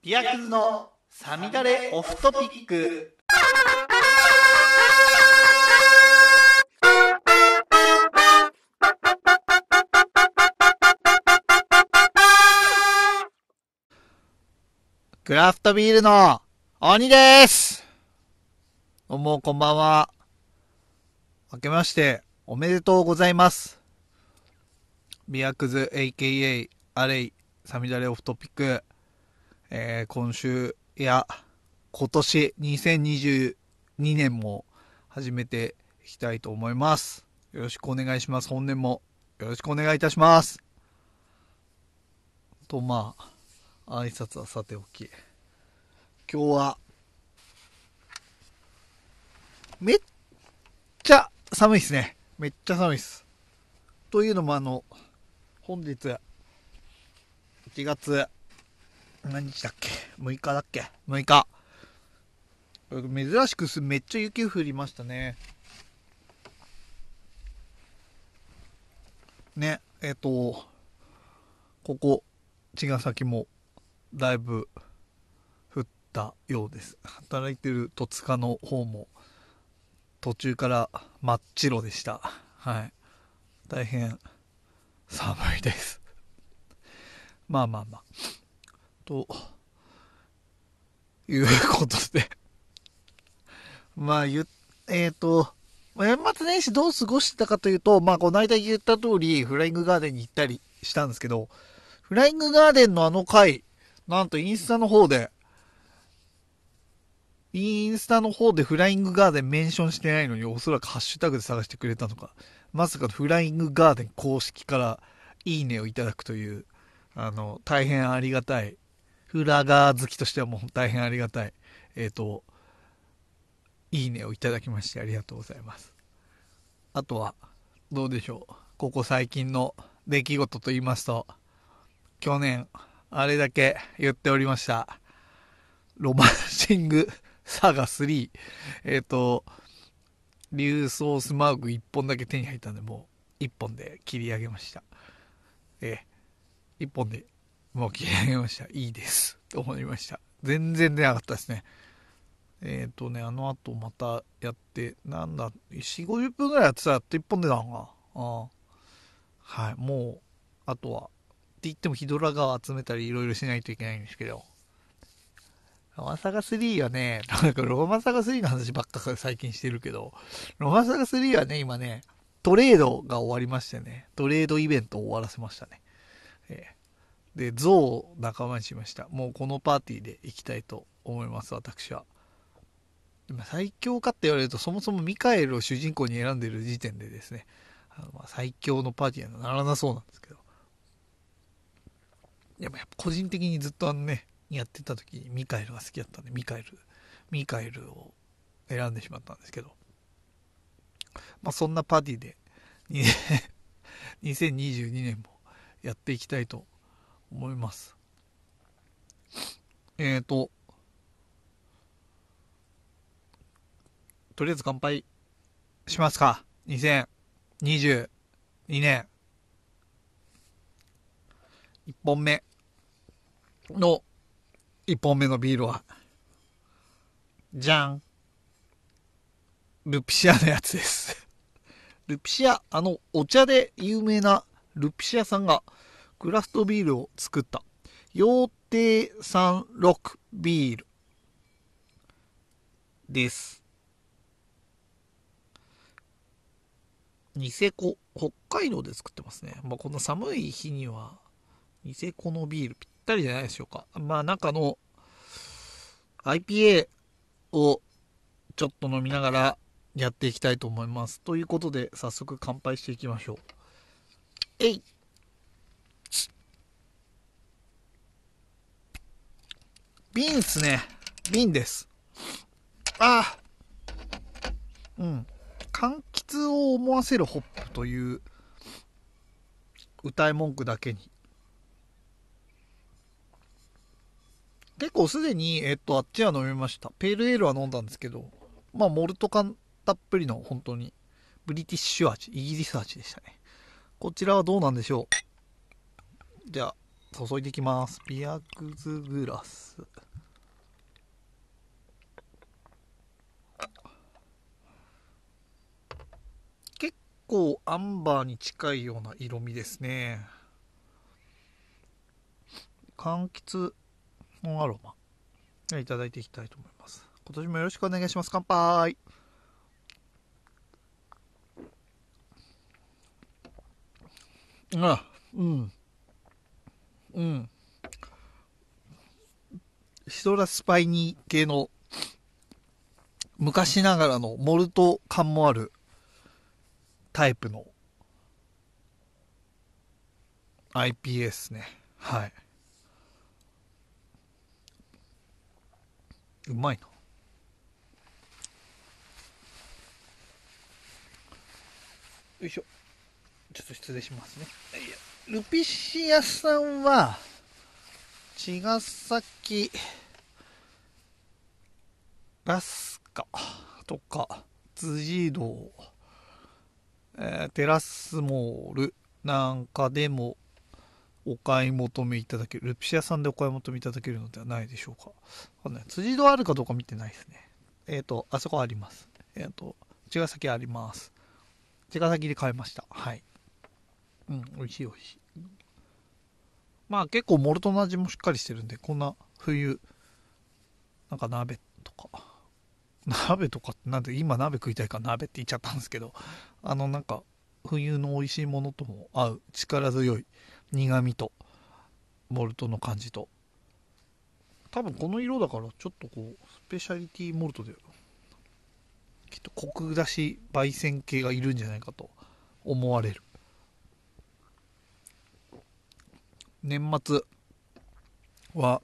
ビアクズのサミダレオフトピック。クラフトビールの鬼ですどうもこんばんは。明けましておめでとうございます。ビアクズ AKA アレイサミダレオフトピック。えー今週いや今年2022年も始めていきたいと思います。よろしくお願いします。本年もよろしくお願いいたします。とまあ挨拶はさておき今日はめっちゃ寒いですね。めっちゃ寒いです。というのもあの本日1月何日だっけ ?6 日だっけ ?6 日。珍しくすめっちゃ雪降りましたね。ね、えっ、と、ここ、茅ヶ崎もだいぶ降ったようです。働いてる戸塚の方も途中から真っ白でした。はい。大変寒いです。まあまあまあ。ということで。まあ言っえっ、と年末年始どう過ごしてたかというとまあこの間言った通りフライングガーデンに行ったりしたんですけどフライングガーデンのあの回なんとインスタの方でインスタの方でフライングガーデンメンションしてないのにおそらくハッシュタグで探してくれたのか。まさかのフライングガーデン公式からいいねをいただくというあの大変ありがたいフラガー好きとしてはもう大変ありがたい、えっ、と、いいねをいただきましてありがとうございます。あとは、どうでしょう。ここ最近の出来事と言いますと、去年、あれだけ言っておりました、ロマンシングサガ3、えっ、と、竜ソースマーク1本だけ手に入ったんで、もう1本で切り上げました。ええ、1本でもう切り上げました。いいです。と思いました。全然出なかったですね。えっ、とね、あの後またやって、なんだ、4、50分ぐらいやってたらやっと1本出たのかな。ああはい、もう、あとは、って言ってもヒドラガを集めたりいろいろしないといけないんですけど、ロマサガ3はね、なんかロマサガ3の話ばっか最近してるけど、ロマサガ3はね、今ね、トレードが終わりましてね、トレードイベントを終わらせましたね。ええで、ゾウを仲間にしました。もうこのパーティーで行きたいと思います、私は。最強かって言われると、そもそもミカエルを主人公に選んでる時点でですね、あのま最強のパーティーにはならなそうなんですけど。でもやっぱ個人的にずっとあのね、やってた時にミカエルが好きだったんで、ミカエル、ミカエルを選んでしまったんですけど。まあそんなパーティーで、2022年 もやっていきたいと思います。えーと、とりあえず乾杯しますか。2022年。1本目の1本目のビールは、じゃん。ルピシアのやつです。ルピシア、あの、お茶で有名なルピシアさんが、クラフトビールを作った羊蹄山ロックビールです。ニセコ、北海道で作ってますね。まあ、この寒い日には、ニセコのビールぴったりじゃないでしょうか。まあ、中の IPA をちょっと飲みながらやっていきたいと思います。ということで、早速乾杯していきましょう。えい瓶っすね。瓶です。ああ。うん。柑橘を思わせるホップという歌い文句だけに。結構すでに、えっと、あっちは飲みました。ペールエールは飲んだんですけど、まあ、モルト感たっぷりの本当に、ブリティッシュ味、イギリス味でしたね。こちらはどうなんでしょうじゃあ、注いでいきますピアクズグラス結構アンバーに近いような色味ですね。柑橘のアロマ。いただいていきたいと思います。今年もよろしくお願いします。乾杯。あうん。うん。シトラスパイニー系の昔ながらのモルト感もあるタイプの IPA ですね。はい。うまいな。よいしょ。ちょっと失礼しますね。ルピシアさんは茅ヶ崎ラスカとか辻堂、え、テラスモールなんかでもお買い求めいただけるルピシアさんでお買い求めいただけるのではないでしょうか。かんない。辻堂あるかどうか見てないですね。えっ、ー、とあそこあります。えっ、ー、と茅ヶ崎あります。茅ヶ崎で買いました。はい。うん美味しい美味しい。まあ結構モルトの味もしっかりしてるんでこんな冬なんか鍋とか。鍋とかってなんで今鍋食いたいから鍋って言っちゃったんですけど。あのなんか冬の美味しいものとも合う力強い苦みとモルトの感じと。多分この色だからちょっとこうスペシャリティモルトできっとコク出し焙煎系がいるんじゃないかと思われる。年末は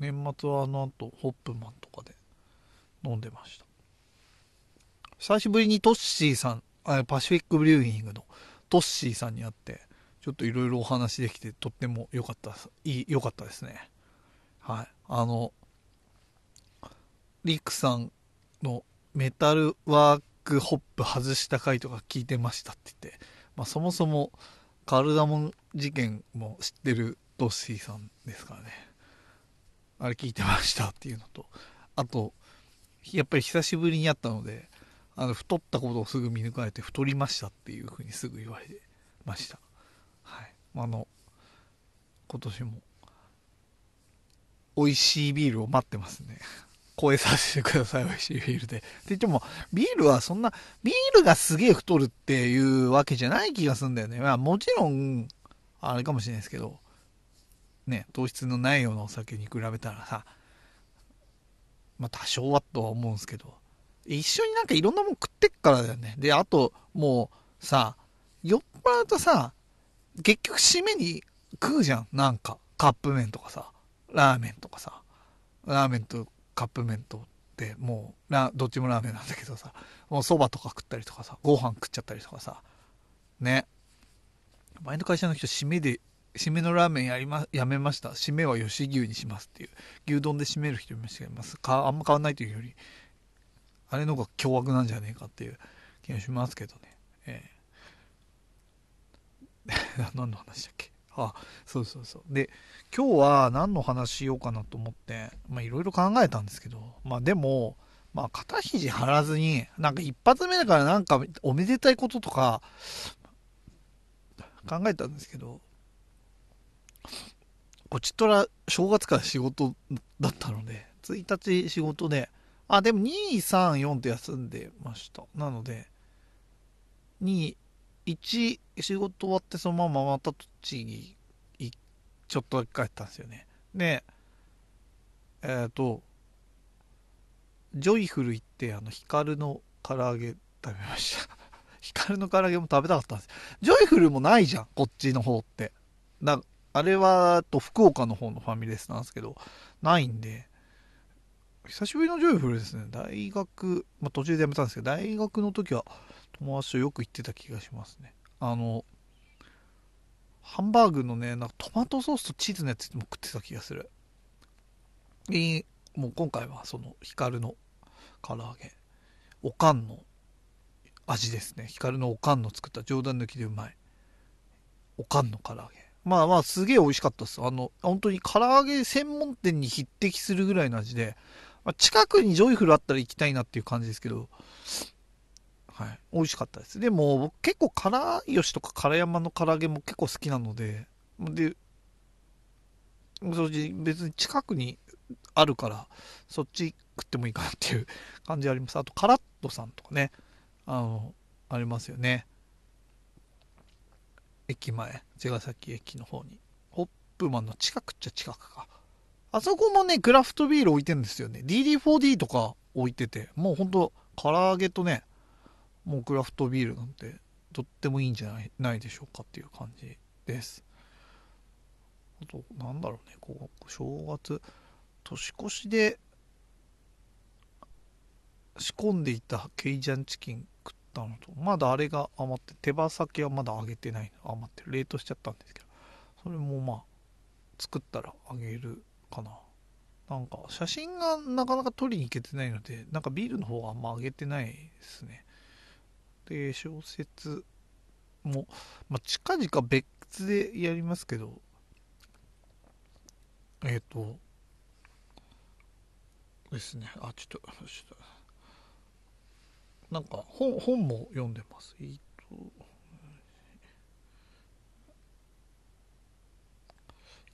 年末はあの後ホップマンとかで飲んでました。久しぶりにトッシーさんあパシフィックブリューイングのトッシーさんに会ってちょっといろいろお話できてとっても良かったいい良かったですね。はい。あのリクさんのメタルワークホップ外した回とか聞いてましたって言って、まあ、そもそもカルダモン事件も知ってるドッシーさんですからね。あれ聞いてましたっていうのとあとやっぱり久しぶりに会ったのであの太ったことをすぐ見抜かれて太りましたっていうふうにすぐ言われましたはいあの今年も美味しいビールを待ってますね超えさせてください、美味しいビールで。って言っても、ビールはそんな、ビールがすげえ太るっていうわけじゃない気がするんだよね。まあもちろん、あれかもしれないですけど、ね、糖質のないようなお酒に比べたらさ、まあ多少はとは思うんですけど、一緒になんかいろんなもん食ってっからだよね。で、あと、もうさ、酔っ払うとさ、結局締めに食うじゃん。なんか、カップ麺とかさ、ラーメンとかさ、ラーメンとカップ麺とってもうラどっちもラーメンなんだけどさもうそばとか食ったりとかさご飯食っちゃったりとかさ。ね。前の会社の人締めで締めのラーメンやりまやめました。締めは吉牛にしますっていう。牛丼で締める人います。かあんま変わんないというよりあれの方が凶悪なんじゃねえかっていう気がしますけどね。ええ。何の話だっけ？あそうそうそう。で今日は何の話しようかなと思ってまあいろいろ考えたんですけどまあでもまあ肩肘張らずになんか一発目だからなんかおめでたいこととか考えたんですけどこちとら正月から仕事だったので1日仕事であでも234って休んでました。なので2 1仕事終わってそのまままた栃木ちょっとだけ帰ったんですよね。でえっ、ー、とジョイフル行ってあのヒカルの唐揚げ食べました。ヒカルの唐揚げも食べたかったんです。ジョイフルもないじゃんこっちの方って。だあれはと福岡の方のファミレスなんですけどないんで。久しぶりのジョイフルですね。大学、まあ、途中で辞めたんですけど大学の時は友達とよく行ってた気がしますね。あのハンバーグのねなんかトマトソースとチーズのやつも食ってた気がする。でもう今回はそのヒカルの唐揚げ。おかんの味ですね。ヒカルのおかんの作った冗談抜きでうまい。おかんの唐揚げ。まあまあ、すげえ美味しかったです。あの、本当に唐揚げ専門店に匹敵するぐらいの味で、まあ、近くにジョイフルあったら行きたいなっていう感じですけど、はい、美味しかったです。でも、僕結構唐吉とか唐山の唐揚げも結構好きなので、で、別に近くにあるから、そっち食ってもいいかなっていう感じあります。あと、カラットさんとかね、あの、ありますよね。駅前、茅ヶ崎駅の方に。ホップマンの近くっちゃ近くか。あそこもね、クラフトビール置いてるんですよね。DD4D とか置いてて、もうほんと、唐揚げとね、もうクラフトビールなんて、とってもいいんじゃないないでしょうかっていう感じです。あと、なんだろうね、こう、正月、年越しで仕込んでいたケイジャンチキン食ったのと、まだあれが余って、手羽先はまだ揚げてないの、余ってる、冷凍しちゃったんですけど、それもまあ、作ったらあげるかな。なんか、写真がなかなか撮りに行けてないので、なんかビールの方はあんま上げてないですね。で、小説も、まあ、近々別でやりますけど、えっ、ー、と、ですね。あ、ちょっと、ちょっと、なんか本、本も読んでます。えっ、と、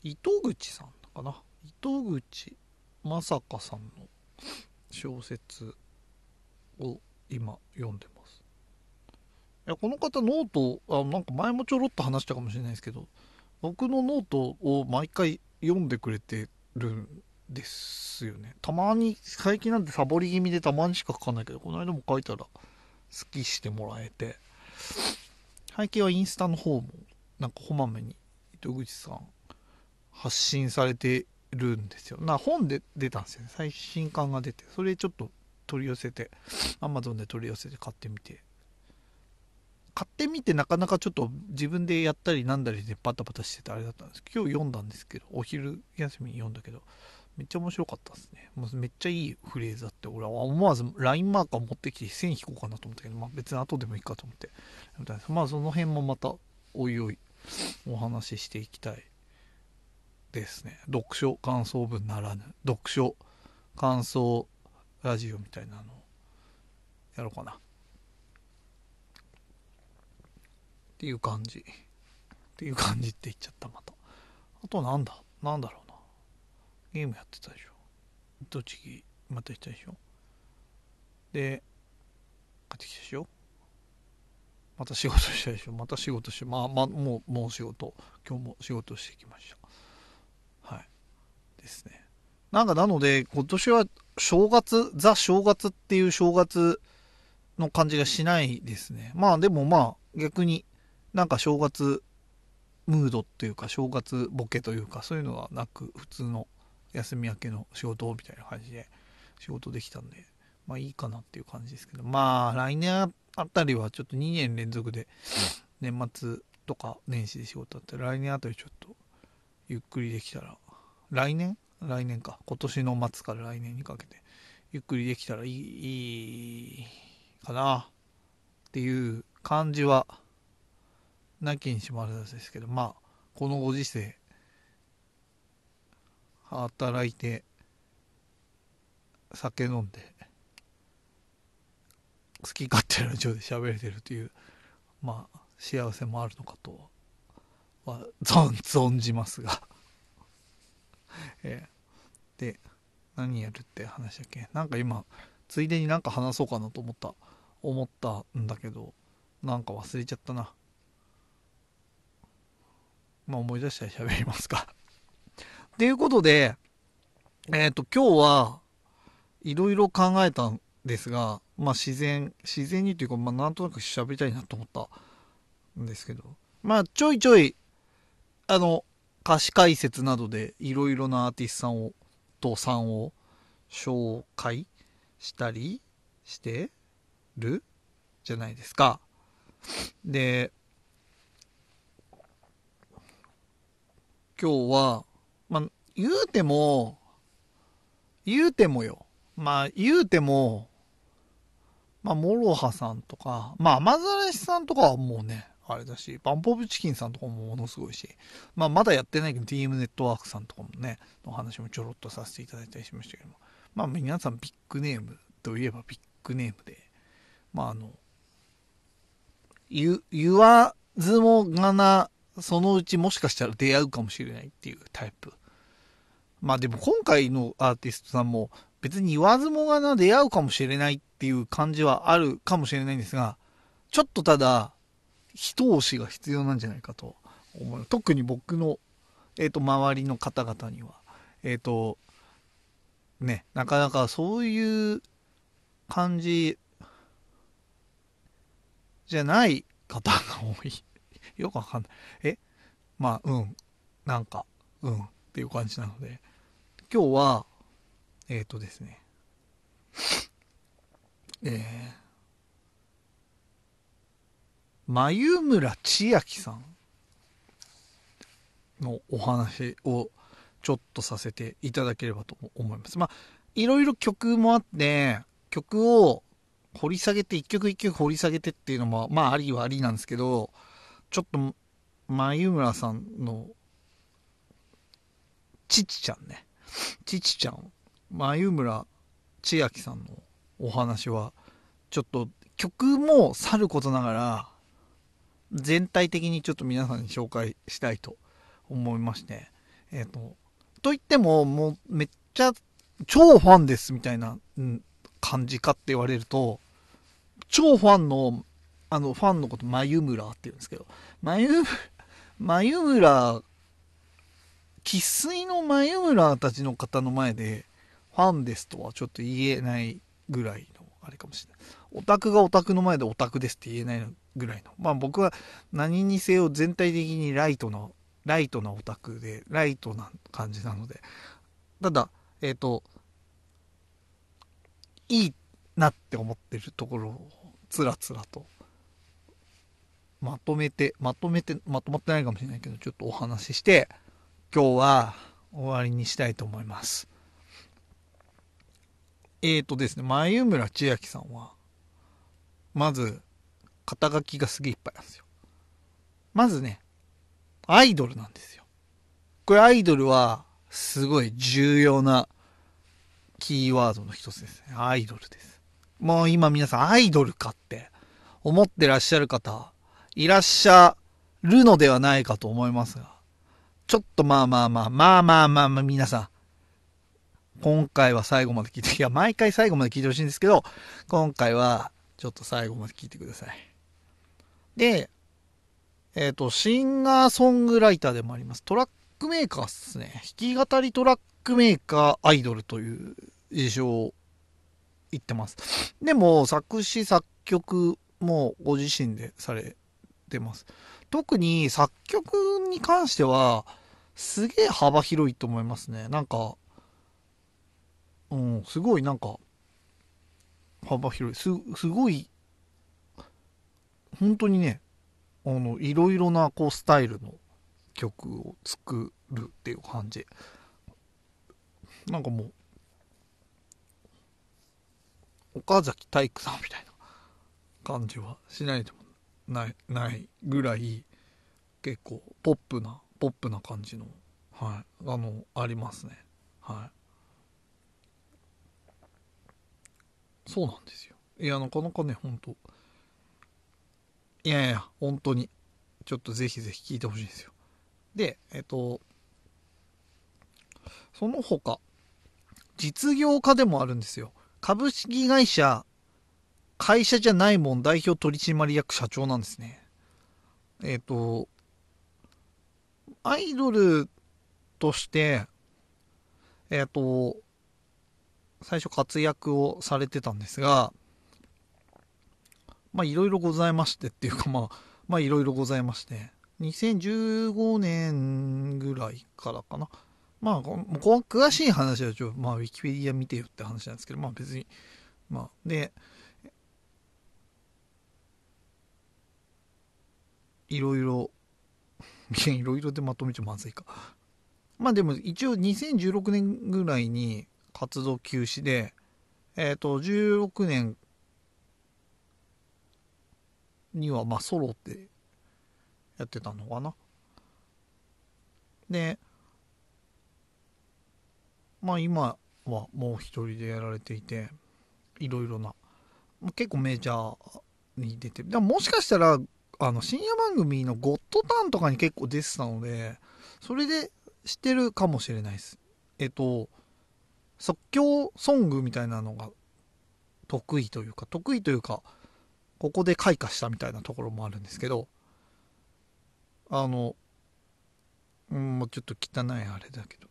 糸口さんかな。糸口まさかさんの小説を今読んでます。いや、この方ノート、あなんか前もちょろっと話したかもしれないですけど、僕のノートを毎回読んでくれてるんですよね。たまに、最近なんてサボり気味でたまにしか書かないけど、この間も書いたらスキしてもらえて、最近はインスタの方も、なんかこまめに糸口さん発信されてるんですよ。な本で出たんですよね。最新刊が出て、それちょっと取り寄せて、Amazon で取り寄せて買ってみて、買ってみてなかなかちょっと自分でやったりなんだりでパタパタしててあれだったんです。今日読んだんですけどお昼休みに読んだけどめっちゃ面白かったですね。もうめっちゃいいフレーズだって俺は思わず LINE マーカー持ってきて線引こうかなと思ったけど、まあ、別に後でもいいかと思って。まあその辺もまたおいおいお話ししていきたい。ですね読書感想文ならぬ読書感想ラジオみたいなのをやろうかなっていう感じ。っていう感じって言っちゃった、また。あとなんだ？なんだろうな。ゲームやってたでしょ。栃木、また行ったでしょ。で、帰ってきたでしょ。また仕事したでしょ。また仕事して、まあまあ、もう、もう仕事、今日も仕事してきました。ですね。なんかなので、今年は正月、ザ正月っていう正月の感じがしないですね。まあでもまあ逆になんか正月ムードっていうか正月ボケというかそういうのはなく普通の休み明けの仕事みたいな感じで仕事できたんでまあいいかなっていう感じですけどまあ来年あたりはちょっと2年連続で年末とか年始で仕事あって来年あたりちょっとゆっくりできたら来年？来年か。今年の末から来年にかけてゆっくりできたらいいいいかな。っていう感じはなきにしもあらずですけどまあこのご時世働いて酒飲んで好き勝手なラジオで喋れてるというまあ幸せもあるのかとは存じますが。えー、で何やるって話だっけ？なんか今ついでになんか話そうかなと思った。思ったんだけどなんか忘れちゃったな。まあ思い出したら喋りますか。ということで、えっ、ー、と、今日はいろいろ考えたんですが、まあ自然、自然にというか、まあなんとなく喋りたいなと思ったんですけど、まあちょいちょい、あの、歌詞解説などでいろいろなアーティストさんを、とさんを紹介したりしてるじゃないですか。で、今日は、まあ、言うても、言うてもよ。まあ、言うても、まあ、 MOROHA さんとか、まあ、 amazarashi さんとかはもうね、あれだし、 BUMP OF CHICKEN さんとかもものすごいし、まあまだやってないけど TM ネットワークさんとかもね、の話もちょろっとさせていただいたりしましたけども、まあ皆さんビッグネームといえばビッグネームで、まああの、言言わずもがな、そのうちもしかしたら出会うかもしれないっていうタイプ。まあでも今回のアーティストさんも別に言わずもがな出会うかもしれないっていう感じはあるかもしれないんですが、ちょっとただ、一押しが必要なんじゃないかと思う。特に僕の、えっ、ー、と、周りの方々には、えっ、ー、と、ね、なかなかそういう感じじゃない方が多い。よくわかんない。え？まあ、うん。なんか、うん。っていう感じなので、今日は、えっ、ー、とですね、えー、眉村千秋さんのお話をちょっとさせていただければと思います。まあ、いろいろ曲もあって、曲を掘り下げて、一曲一曲掘り下げてっていうのも、まあ、ありはありなんですけど、ちょっと、眉村さんの、ちちちゃんね。ちちちゃん、眉村千秋さんのお話は、ちょっと曲もさることながら、全体的にちょっと皆さんに紹介したいと思いまして、えっ、ー、と、と言っても、もうめっちゃ超ファンですみたいな、感じかって言われると、超ファンの、あの、ファンのこと、眉村って言うんですけど、眉、眉村、生粋の眉村たちの方の前で、ファンですとはちょっと言えないぐらいの、あれかもしれない。オタクがオタクの前でオタクですって言えないのぐらいの。まあ僕は何にせよ全体的にライトの、ライトなオタクで、ライトな感じなので。ただ、えっ、ー、と、いいなって思ってるところをつらつらとまとめて、まとめて、まとまってないかもしれないけど、ちょっとお話しして、今日は終わりにしたいと思います。えーとですね、眉村千秋さんは、まず、肩書きがすげえいっぱいなんですよ。まずね、アイドルなんですよ。これアイドルは、すごい重要なキーワードの一つですね。アイドルです。もう今皆さんアイドルかって思ってらっしゃる方、いらっしゃるのではないかと思いますが、ちょっとまあまあまあ、まあまあまあまあ皆さん、今回は最後まで聞いて、いや、毎回最後まで聞いてほしいんですけど、今回はちょっと最後まで聞いてください。で、えっ、ー、と、シンガーソングライターでもあります。トラックメーカーっすね。弾き語りトラックメーカーアイドルという自称を言ってます。でも、作詞作曲もご自身でされてます。特に作曲に関しては、すげえ幅広いと思いますね。なんか、うん、すごいなんか、幅広い。す、すごい、本当にね、あの、いろいろなこうスタイルの曲を作るっていう感じ。なんかもう、岡崎体育さんみたいな感じはしないでもない、ないぐらい、結構ポップな、ポップな感じの、はい、あの、ありますね。はい。そうなんですよ。いや、なかなかね、ほんと。いやいや、本当に、ちょっとぜひぜひ聞いてほしいんですよ。で、えっと、その他、実業家でもあるんですよ。株式会社、会社じゃないもん代表取締役社長なんですね。えっ、と、アイドルとして、えっ、と、最初活躍をされてたんですが、まあいろいろございましてっていうかまあ、まあいろいろございまして、2015年ぐらいからかな。まあ、詳しい話はちょ、まあ、ウィキペディア見てよって話なんですけど、まあ別に、まあ、で、いろいろ、いろいろでまとめちゃまずいか。まあでも一応2016年ぐらいに活動休止で、えっ、ー、と、16年にはまあソロでやってたのかな。でまあ今はもう一人でやられていていろいろな結構メジャーに出てでももしかしたらあの深夜番組の「ゴッドターン」とかに結構出てたのでそれで知ってるかもしれないです。えっと即興ソングみたいなのが得意というか得意というかここで開花したみたいなところもあるんですけどあのうんもうちょっと汚いあれだけど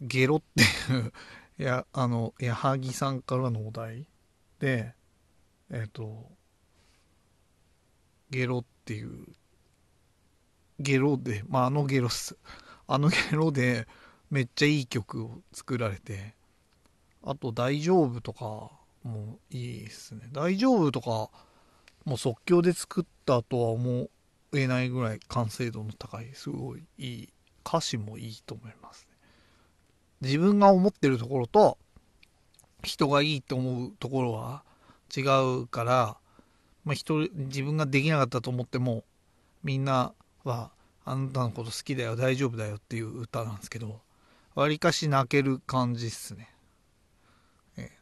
ゲロっていういやあの矢作さんからのお題でえっ、とゲロっていうゲロでまああのゲロっす。あのゲロでめっちゃいい曲を作られてあと「大丈夫」とかもいいっすね「大丈夫」とかもう即興で作ったとは思えないぐらい完成度の高いすごいいい歌詞もいいと思いますね。自分が思ってるところと人がいいと思うところは違うから、まあ、人自分ができなかったと思ってもみんなはあなたのこと好きだよ大丈夫だよっていう歌なんですけどわりかし泣ける感じっすねええで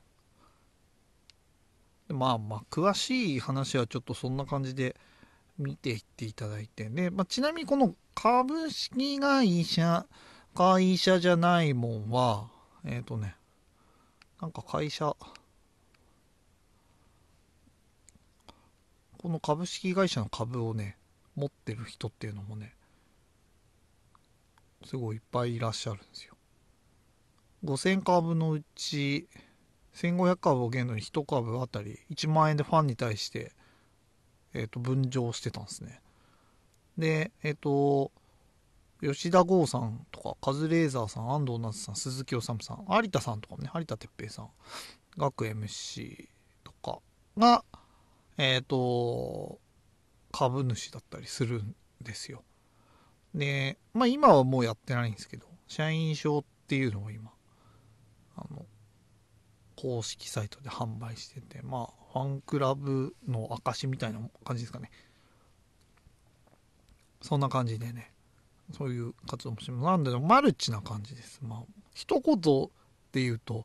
まあまあ詳しい話はちょっとそんな感じで見ていっていただいて。で、まあ、ちなみにこの株式会社会社じゃないもんはえっ、とねなんか会社この株式会社の株をね持ってる人っていうのもねすごいいっぱいいらっしゃるんですよ。5000株のうち1500株を限度に1株あたり1万円でファンに対して、えー、と分譲してたんですね。でえっ、と吉田剛さんとかカズレーザーさん安藤夏さん鈴木治さん有田さんとかもね有田哲平さん学 MC とかがえっ、と株主だったりするんですよ。でまあ今はもうやってないんですけど社員証っていうのを今あの公式サイトで販売しててまあファンクラブの証みたいな感じですかね。そんな感じでねそういう活動もしてます。なんでマルチな感じです。まあ一言って言うと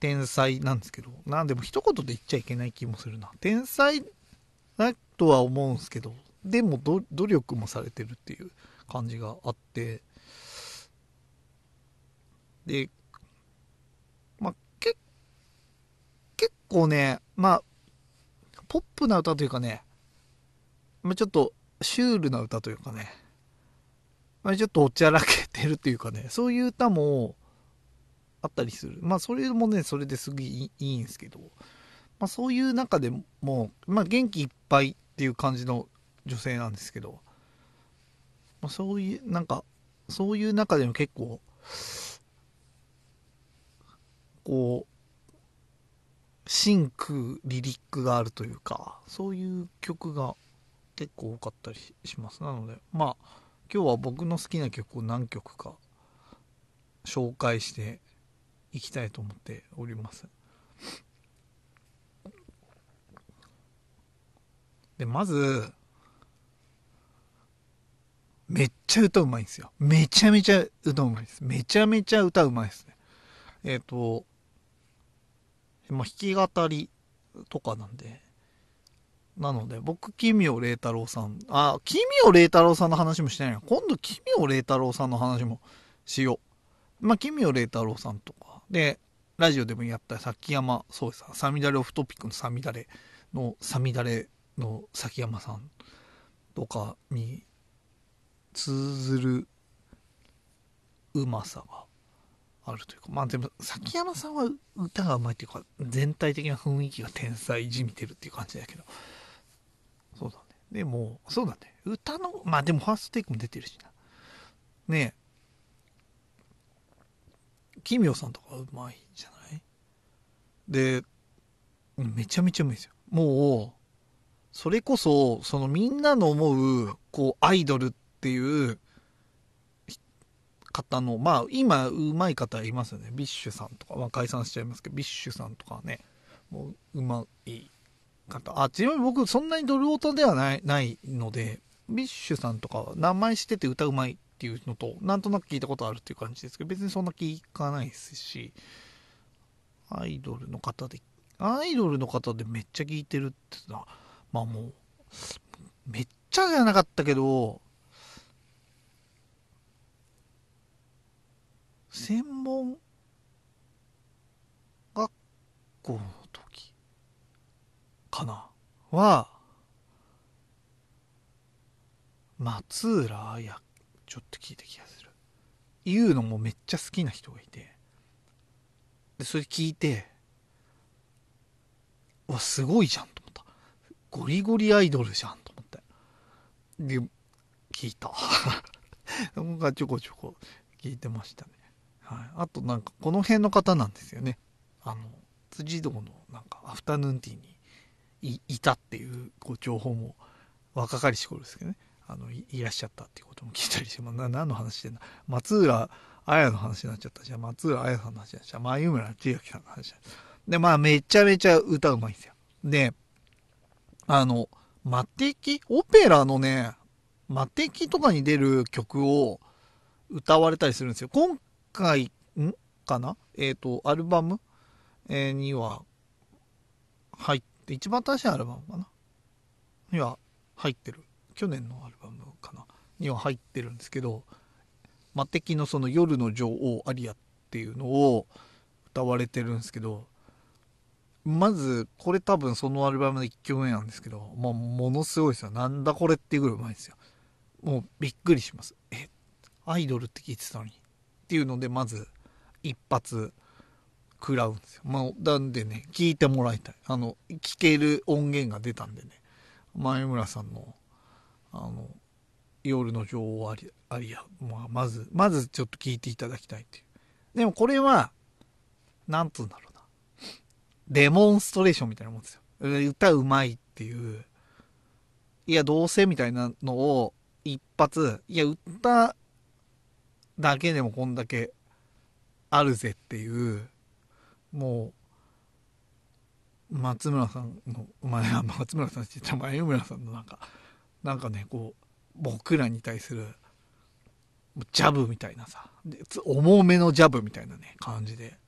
天才なんですけどなんでも一言で言っちゃいけない気もするな。天才だとは思うんですけどでも努力もされてるっていう感じがあって。でまあけ結構ねまあポップな歌というかね、まあ、ちょっとシュールな歌というかね、まあ、ちょっとおちゃらけてるっていうかねそういう歌もあったりする。まあそれもねそれですごいいいんですけど、まあ、そういう中でも、まあ、元気いっぱいっていう感じの女性なんですけど、まあ、そういうなんかそういう中でも結構こうシンクリリックがあるというかそういう曲が結構多かったりします。なのでまあ今日は僕の好きな曲を何曲か紹介していきたいと思っております。でまずめっちゃ歌うまいんですよ。めちゃめちゃ歌うまいです。めちゃめちゃ歌うまいですね。えっ、ー、とまあ、弾き語りとかなんで。なので僕奇妙麗太郎さん。あ奇妙麗太郎さんの話もしてないな。今度奇妙麗太郎さんの話もしよう。まあ奇妙麗太郎さんとか。でラジオでもやった崎山そうさん。サミダレオフトピックのサミダレのサミダレの崎山さんとかに通ずるうまさがあるというかまあでも崎山さんは歌がうまいっていうか全体的な雰囲気が天才じみてるっていう感じだけど。そうだね。でもそうだね。歌のまあでもファーストテイクも出てるしな。ねえ。奇妙さんとかうまいじゃない？でめちゃめちゃうまいですよ。もうそれこそそのみんなの思うこうアイドルっていう方のまあ今うまい方いますよね。 BiSH さんとか、まあ、解散しちゃいますけど BiSH さんとかねもううまい方。あちなみに僕そんなにドルオタではないないので BiSH さんとかは名前知ってて歌うまいっていうのとなんとなく聞いたことあるっていう感じですけど別にそんな聞かないですしアイドルの方でアイドルの方でめっちゃ聞いてるってのはまあもうめっちゃじゃなかったけど専門学校の時かな。は松浦綾ちょっと聞いた気がする。言うのもめっちゃ好きな人がいて。でそれ聞いてわすごいじゃんと思った。ゴリゴリアイドルじゃんと思って。で聞いた。僕がちょこちょこ聞いてましたね、はい、あとなんかこの辺の方なんですよね。あの辻堂のなんかアフタヌーンティーにいたっていうこう情報も若かりし頃ですけどね。あのいらっしゃったっていうことも聞いたりして、まあ、何の話してんだ。松浦綾の話になっちゃったじゃ松浦綾さんの話になっちゃう眉村千秋さんの話でまあめちゃめちゃ歌うまいんですよ。であの魔敵オペラのね魔敵とかに出る曲を歌われたりするんですよ。今回ん？かな？えっ、ー、とアルバム、えー、には入って一番新しいアルバムかな？には入ってる。去年のアルバムかな？には入ってるんですけど魔敵のその夜の女王アリアっていうのを歌われてるんですけどまずこれ多分そのアルバムの1曲目なんですけど、まあ、ものすごいですよ。なんだこれっていうぐらいうまいですよ。もうびっくりします。えアイドルって聞いてたのに。っていうのでまず一発食らうんですよ。まあなんでね聞いてもらいたい。あの聞ける音源が出たんでね。前村さんのあの夜の女王アリアリア、まあ、まずまずちょっと聞いていただきたいっていう。でもこれは何つうんだろうな。デモンストレーションみたいなもんですよ。歌うまいっていう。いやどうせみたいなのを一発いや歌だけでもこんだけあるぜっていうもう松村さんの前は松村さんって言った前村さんのなんかなんかねこう僕らに対するジャブみたいなさ重めのジャブみたいなね感じで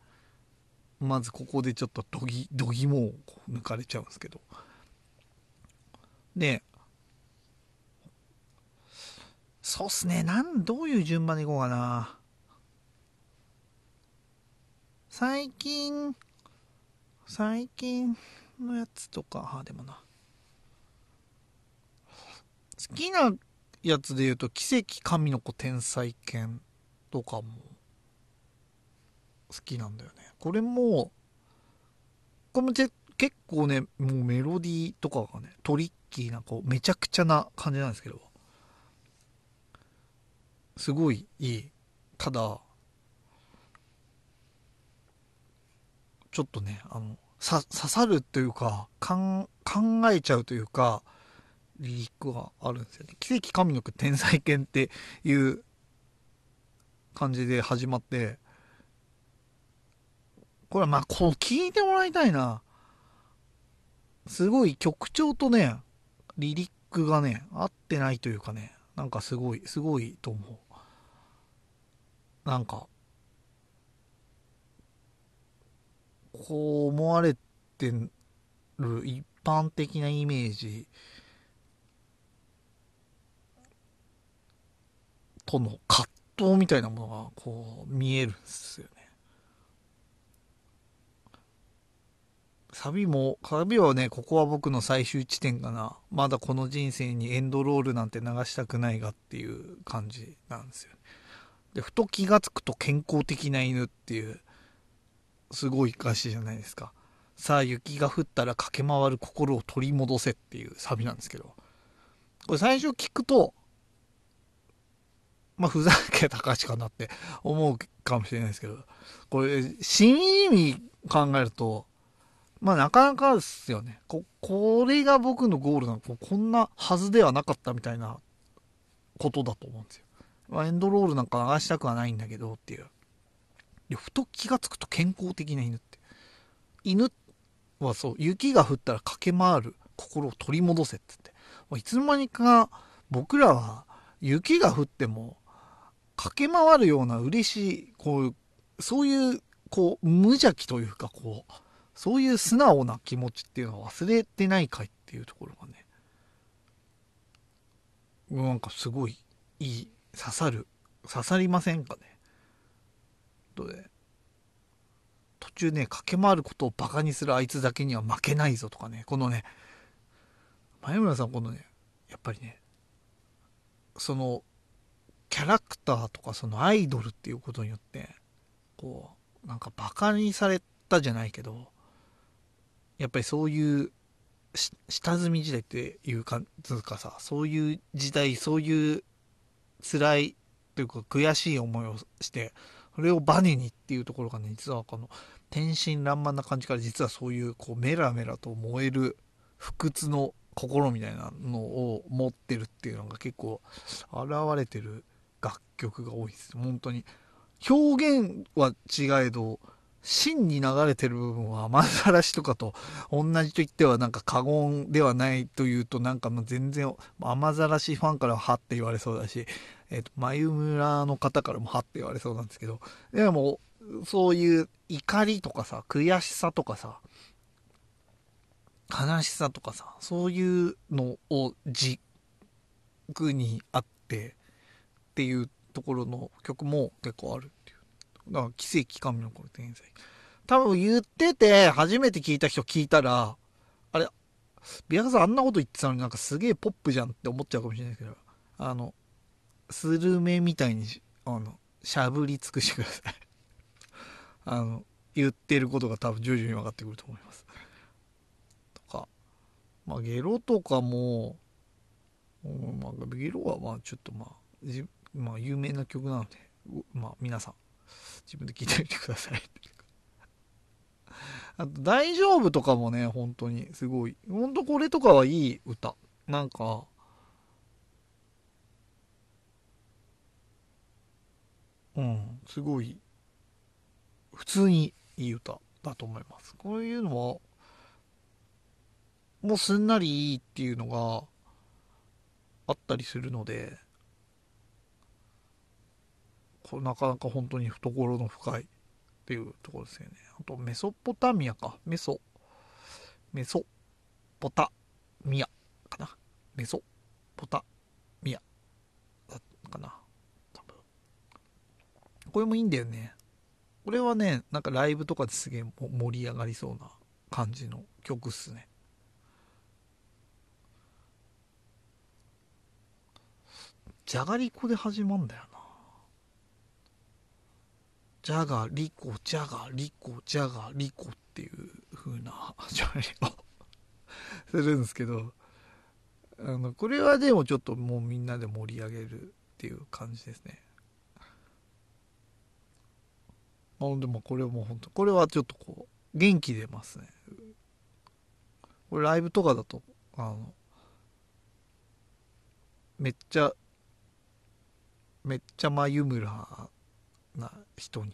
まずここでちょっとどぎどぎもを抜かれちゃうんですけど。でそうっすね。なんどういう順番でいこうかな。最近最近のやつとか。あでもな。好きなやつで言うと「奇跡神の子天才犬」とかも好きなんだよね。これもこれも結構ねもうメロディーとかがねトリッキーなこうめちゃくちゃな感じなんですけど。すごいいいただちょっとねあの刺さるというか考えちゃうというかリリックがあるんですよね。奇跡神の句天才犬っていう感じで始まって、これはまあ、こう聞いてもらいたいな。すごい曲調とね、リリックがね、合ってないというかね、なんかすごい、すごいと思う。なんか、こう思われてる一般的なイメージとの葛藤みたいなものがこう見えるんですよね。サビも、サビはね、ここは僕の最終地点かな。まだこの人生にエンドロールなんて流したくないがっていう感じなんですよ、ね。で、ふと気がつくと健康的な犬っていう、すごい歌詞じゃないですか。さあ雪が降ったら駆け回る心を取り戻せっていうサビなんですけど、これ最初聞くと、まあ、ふざけた歌詞かなって思うかもしれないですけど、これ、真意味考えると、まあ、なかなかですよね。こ、これが僕のゴールなの。こんなはずではなかったみたいなことだと思うんですよ。まあ、エンドロールなんか流したくはないんだけどっていう。で、ふと気がつくと健康的な犬って。犬はそう、雪が降ったら駆け回る心を取り戻せって言って。いつの間にか僕らは雪が降っても駆け回るような嬉しい、こういう、そういう、こう、無邪気というか、こう、そういう素直な気持ちっていうのは忘れてないかいっていうところがね、なんかすごいいい、刺さる、刺さりませんかね？とで、途中ね、駆け回ることをバカにするあいつだけには負けないぞとかね、このね、前村さんこのね、やっぱりね、その、キャラクターとかそのアイドルっていうことによって、こう、なんかバカにされたじゃないけど、やっぱりそういう下積み時代っていうかつかさそういう時代そういう辛いというか悔しい思いをしてそれをバネにっていうところがね実はこの天真爛漫な感じから実はそういうこうメラメラと燃える不屈の心みたいなのを持ってるっていうのが結構現れてる楽曲が多いです。本当に表現は違えど真に流れてる部分は雨ざらしとかと同じと言ってはなんか過言ではないというとなんかもう全然雨ざらしファンからははって言われそうだし、えっ、ー、と、眉村の方からもはって言われそうなんですけど、でもそういう怒りとかさ、悔しさとかさ、悲しさとかさ、そういうのを軸にあってっていうところの曲も結構あるっていう。だから奇跡神の頃天才。多分言ってて、初めて聞いた人聞いたら、あれ、ビアガさんあんなこと言ってたのになんかすげえポップじゃんって思っちゃうかもしれないですけど、あの、スルメみたいに、あの、しゃぶり尽くしてください。あの、言ってることが多分徐々に分かってくると思います。とか、まあ、ゲロとかも、まあ、ゲロはまあちょっとまあじ、まあ、有名な曲なので、まあ、皆さん自分で聞いてみてください あと、大丈夫とかもね、本当にすごい。本当これとかはいい歌。なんか、うん、すごい、普通にいい歌だと思います。こういうのは、もうすんなりいいっていうのがあったりするので、これなかなか本当に懐の深いっていうところですよね。あと、メソポタミアか。メソ、メソポタミアかな。メソポタミアだったかな。多分。これもいいんだよね。これはね、なんかライブとかですげえ盛り上がりそうな感じの曲っすね。じゃがりこで始まるんだよな。ジャガリコジャガリコジャガリコっていう風な始まりをするんですけどあのこれはでもちょっともうみんなで盛り上げるっていう感じですねあでもこれも本当これはちょっとこう元気出ますね。これライブとかだとあのめっちゃめっちゃ眉村な人に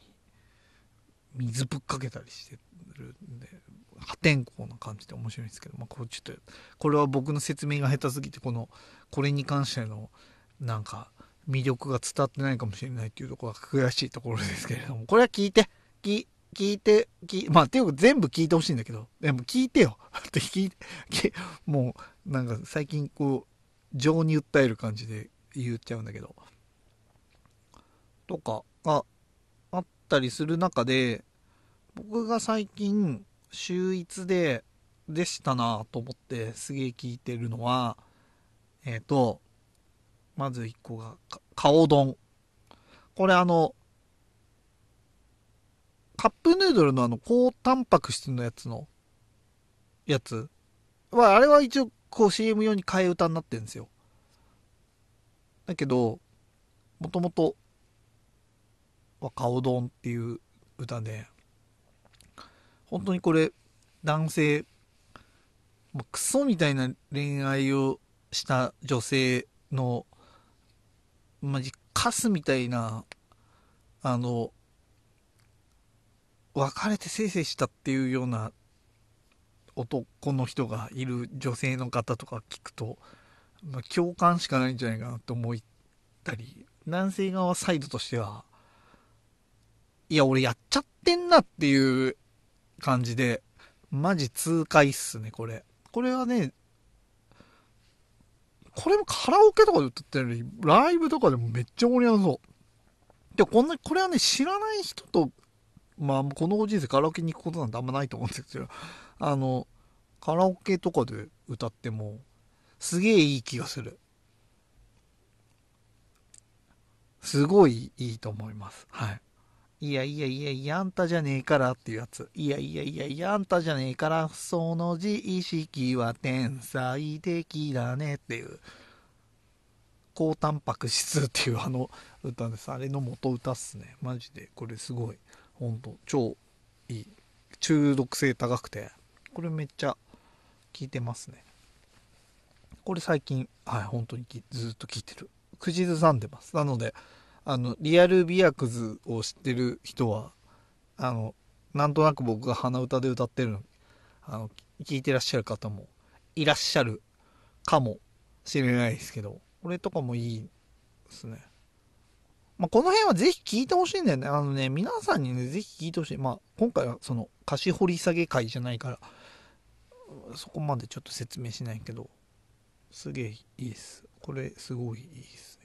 水ぶっかけたりしてるんで破天荒な感じで面白いんですけど、まあ、こうちょっとこれは僕の説明が下手すぎてこのこれに関してのなんか魅力が伝わってないかもしれないっていうところが悔しいところですけれども。これは聞いて。聞聞いて聞まあていうか全部聞いてほしいんだけど。でも聞いてよ。聞いてもうなんか最近こう情に訴える感じで言っちゃうんだけど。とかがあったりする中で、僕が最近、秀逸で、でしたなと思ってすげえ聞いてるのは、えっ、ー、と、まず1個が、顔丼。これあの、カップヌードルのあの、高タンパク質のやつの、やつは、あれは一応、こう CM 用に替え歌になってるんですよ。だけど、もともとは顔丼っていう歌で、本当にこれ、男性、もうクソみたいな恋愛をした女性の、まじ、カスみたいな、あの、別れてせいせいしたっていうような男の人がいる女性の方とか聞くと、まあ、共感しかないんじゃないかなと思ったり、男性側サイドとしては、いや、俺やっちゃってんなっていう感じで、マジ痛快っすね、これ。これはね、これもカラオケとかで歌ってるのに、ライブとかでもめっちゃ盛り上がそう。で、こんな、これはね、知らない人と、まあ、このご時世カラオケに行くことなんてあんまないと思うんですけど、あの、カラオケとかで歌っても、すげえいい気がする。すごいいいと思います。はい。いやいやいやいや、あんたじゃねえからっていうやつ。いやいやいやいや、あんたじゃねえから、その自意識は天才的だねっていう。高タンパク質っていうあの歌です。あれの元歌っすね。マジで。これすごい。ほんと、超いい。中毒性高くて。これめっちゃ聴いてますね。これ最近、はい、本当にずっと聴いてる。口ずさんでます。なので、あの、リアルビアクズを知ってる人は、あの、なんとなく僕が鼻歌で歌ってるの、あの、聞いてらっしゃる方もいらっしゃるかもしれないですけど、これとかもいいですね。まあ、この辺はぜひ聞いてほしいんだよね。あのね、皆さんにね、ぜひ聞いてほしい。まあ、今回はその歌詞掘り下げ会じゃないから、そこまでちょっと説明しないけど、すげえいいです。これすごいいいです。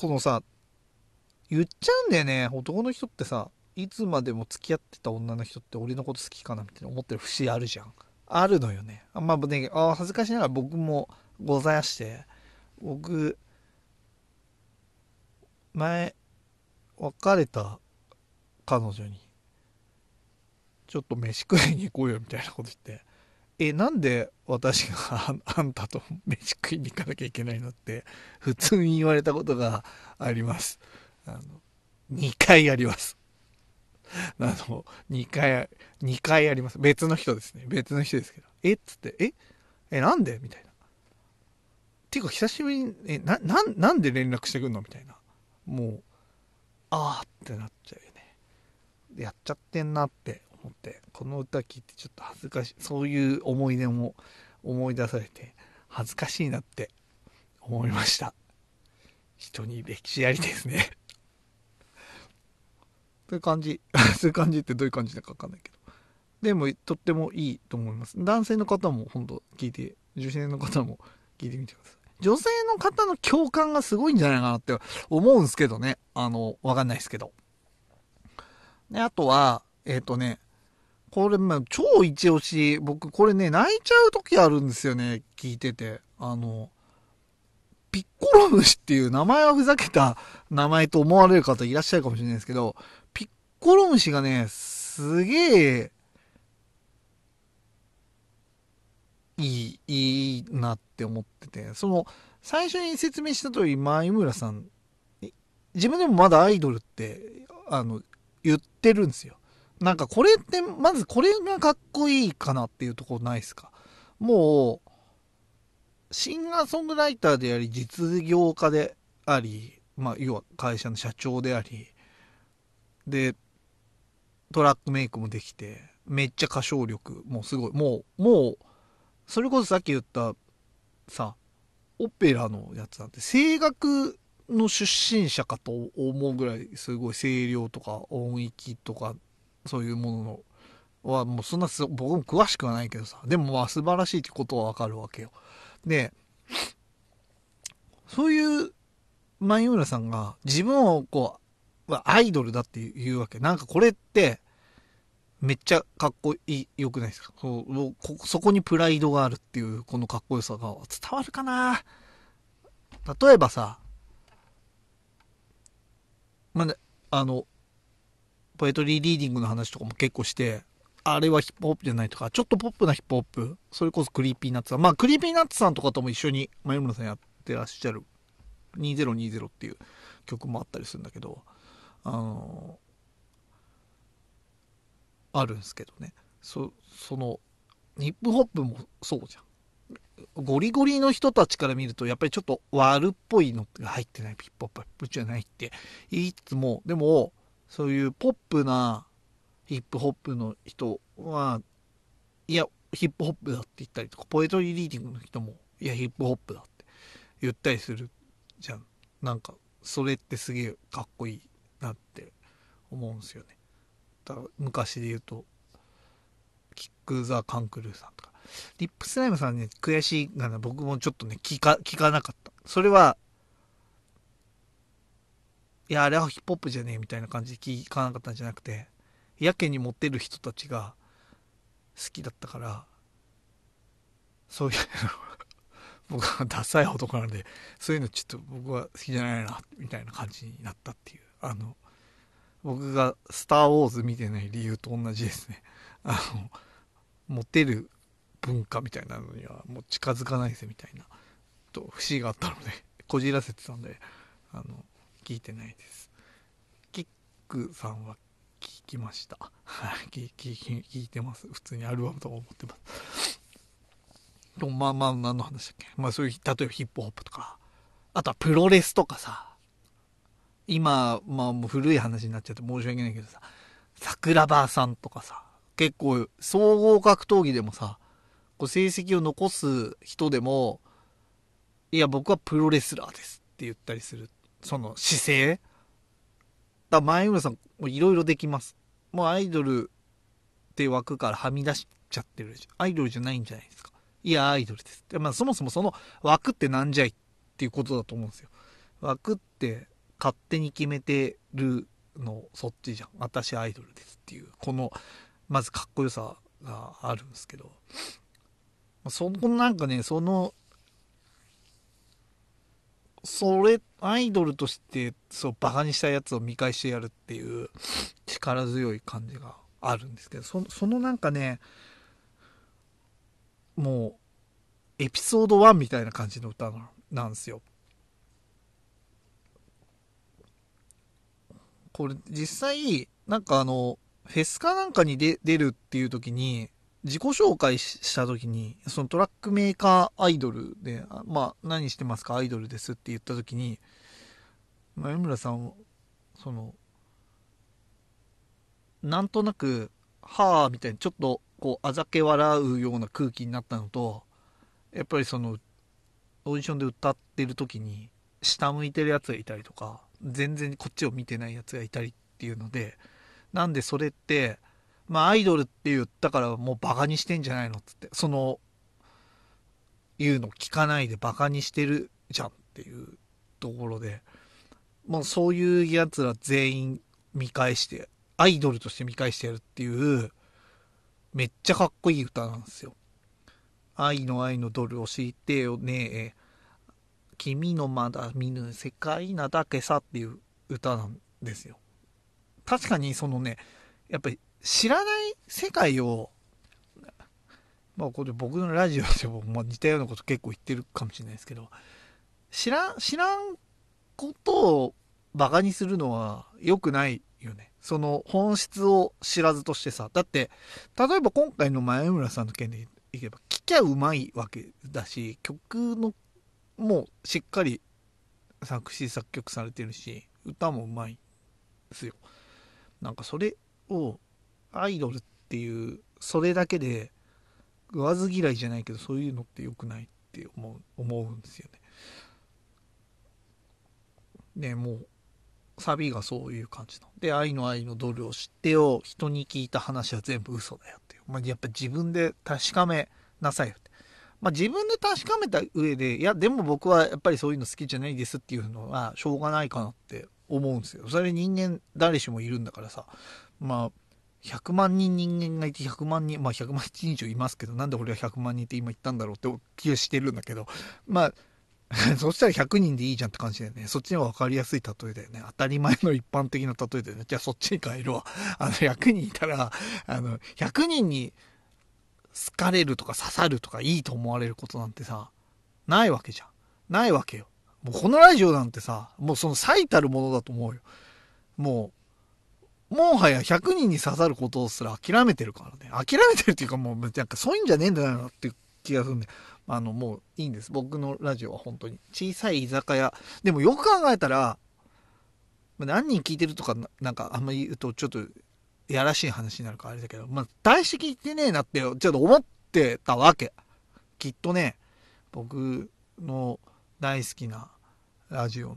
このさ、言っちゃうんだよね。男の人ってさ、いつまでも付き合ってた女の人って俺のこと好きかなみたいな思ってる節あるじゃん。あるのよね。あんまね、あ恥ずかしながら僕もございまして、僕、前、別れた彼女に、ちょっと飯食いに行こうよみたいなこと言って、え、なんで私が あんたと飯食いに行かなきゃいけないのって普通に言われたことがあります。あの、2回あります。あの、2回、2回あります。別の人ですね。別の人ですけど。え？っつって、え？え、なんで？みたいな。ていうか、久しぶりに、え、な、ななんで連絡してくんの？みたいな。もう、あーってなっちゃうよね。やっちゃってんなって思ってこの歌聴いてちょっと恥ずかしいそういう思い出も思い出されて恥ずかしいなって思いました。人に歴史ありですね。という感じ。そういう感じってどういう感じだか分かんないけど。でもとってもいいと思います。男性の方も本当聞いて女性の方も聞いてみてください。女性の方の共感がすごいんじゃないかなって思うんですけどね。あのわかんないですけど。であとはえっ、ー、とねこれ、まあ、超一押し。僕、これね、泣いちゃう時あるんですよね。聞いてて。あの、ピッコロ虫っていう名前はふざけた名前と思われる方いらっしゃるかもしれないですけど、ピッコロ虫がね、すげえ、いい、いいなって思ってて、その、最初に説明した通り、前村さん、自分でもまだアイドルって、あの、言ってるんですよ。なんかこれって、まずこれがかっこいいかなっていうとこないですか？もう、シンガーソングライターであり、実業家であり、まあ、要は会社の社長であり、で、トラックメイクもできて、めっちゃ歌唱力もうすごい。もう、もう、それこそさっき言った、さ、オペラのやつなんて、声楽の出身者かと思うぐらい、すごい声量とか音域とかそういうもののはもうそんな僕も詳しくはないけどさ。でもまあ素晴らしいってことはわかるわけよ。でそういう前村さんが自分をこうアイドルだっていうわけ。なんかこれってめっちゃかっこいいよくないですか？そそこにプライドがあるっていうこのかっこよさが伝わるかな？例えばさまあ、あの poetry reading の話とかも結構して、あれはヒップホップじゃないとか、ちょっとポップなヒップホップ、それこそ Creepy Nuts さん。まあ、 Creepy Nuts さんとかとも一緒に、前村さんやってらっしゃる、2020っていう曲もあったりするんだけど、あの、あるんですけどね。そ、その、ヒップホップもそうじゃん。ゴリゴリの人たちから見ると、やっぱりちょっと悪っぽいのが入ってない、ヒップホップじゃないって言いつつも、でも、そういうポップなヒップホップの人は、いや、ヒップホップだって言ったりとか、ポエトリーリーディングの人も、いや、ヒップホップだって言ったりするじゃん。なんか、それってすげえかっこいいなって思うんすよね。だから昔で言うと、キック・ザ・カンクルーさんとか。リップスライムさんね、悔しいがな、僕もちょっとね、聞か、聞かなかった。それは、いや、あれはヒップホップじゃねえみたいな感じで聞かなかったんじゃなくて、やけに持ってる人たちが好きだったから、そういう 僕はダサい男なんで、そういうのちょっと僕は好きじゃないな、みたいな感じになったっていう。あの、僕がスター・ウォーズ見てない理由と同じですね。あの、モテる文化みたいなのにはもう近づかないぜみたいな、と節があったので、こじらせてたんで、あの、聞いてないです。キックさんは聞きました。はい、聞聞いてます。普通にアルバムとか思ってます。でもまあまあ何の話だっけ？まあそういう、例えばヒップホップとか、あとはプロレスとかさ、今、まあもう古い話になっちゃって申し訳ないけどさ、桜庭さんとかさ、結構総合格闘技でもさ、こう成績を残す人でも、いや僕はプロレスラーですって言ったりする。その姿勢？だ前村さん、いろいろできます。もうアイドルって枠からはみ出しちゃってるアイドルじゃないんじゃないですか。いや、アイドルです。でまあ、そもそもその枠ってなんじゃいっていうことだと思うんですよ。枠って勝手に決めてるのそっちじゃん。私アイドルですっていう、この、まずかっこよさがあるんですけど、そのなんかね、その、それ、アイドルとして、そう、バカにしたやつを見返してやるっていう力強い感じがあるんですけど、そそのなんかね、もうエピソード1みたいな感じの歌なんですよ。これ実際なんかあのフェスかなんかに出るっていう時に自己紹介した時にそのトラックメーカーアイドルで「まあ何してますかアイドルです」って言った時に前村さんそのなんとなく「はあ」みたいにちょっとこうあざけ笑うような空気になったのとやっぱりそのオーディションで歌ってる時に下向いてるやつがいたりとか全然こっちを見てないやつがいたりっていうのでなんでそれってまあアイドルって言ったからもうバカにしてんじゃないのっつってその言うの聞かないでバカにしてるじゃんっていうところでもうそういうやつら全員見返してアイドルとして見返してやるっていうめっちゃかっこいい歌なんですよ。愛の愛のドルを知ってよね君のまだ見ぬ世界なだけさっていう歌なんですよ。確かにそのね、やっぱり知らない世界を、まあこれ僕のラジオでも、まあ、似たようなこと結構言ってるかもしれないですけど、知らん、知らんことをバカにするのは良くないよね。その本質を知らずとしてさ。だって、例えば今回の前村さんの件でいけば、聴きゃうまいわけだし、曲の、もうしっかり作詞作曲されてるし、歌もうまいですよ。なんかそれを、アイドルっていう、それだけで、食わず嫌いじゃないけど、そういうのって良くないって思う、思うんですよね。ね、もう、サビがそういう感じの。で、愛の愛のドルを知ってよ、人に聞いた話は全部嘘だよっていう。まあ、やっぱ自分で確かめなさいよって。まあ、自分で確かめた上で、いや、でも僕はやっぱりそういうの好きじゃないですっていうのは、しょうがないかなって思うんですよ。それ人間誰しもいるんだからさ。まあ、100万人人間がいて100万人、まあ100万人以上いますけど、なんで俺は100万人って今言ったんだろうって気がしてるんだけど、まあ、そしたら100人でいいじゃんって感じだよね。そっちの方が分かりやすい例えだよね。当たり前の一般的な例えだよね。じゃあそっちに変えるわ。あの、100人いたら、あの、100人に好かれるとか刺さるとかいいと思われることなんてさ、ないわけじゃん。ないわけよ。もうこのラジオなんてさ、もうその最たるものだと思うよ。もう、もはや100人に刺さることすら諦めてるからね。諦めてるっていうかもう、なんかそういうんじゃねえんだよなっていう気がするんで。あの、もういいんです。僕のラジオは本当に。小さい居酒屋。でもよく考えたら、何人聞いてるとか、なんかあんまり言うとちょっとやらしい話になるかあれだけど、まあ、大して聞いてねえなって、ちょっと思ってたわけ。きっとね、僕の大好きなラジオの、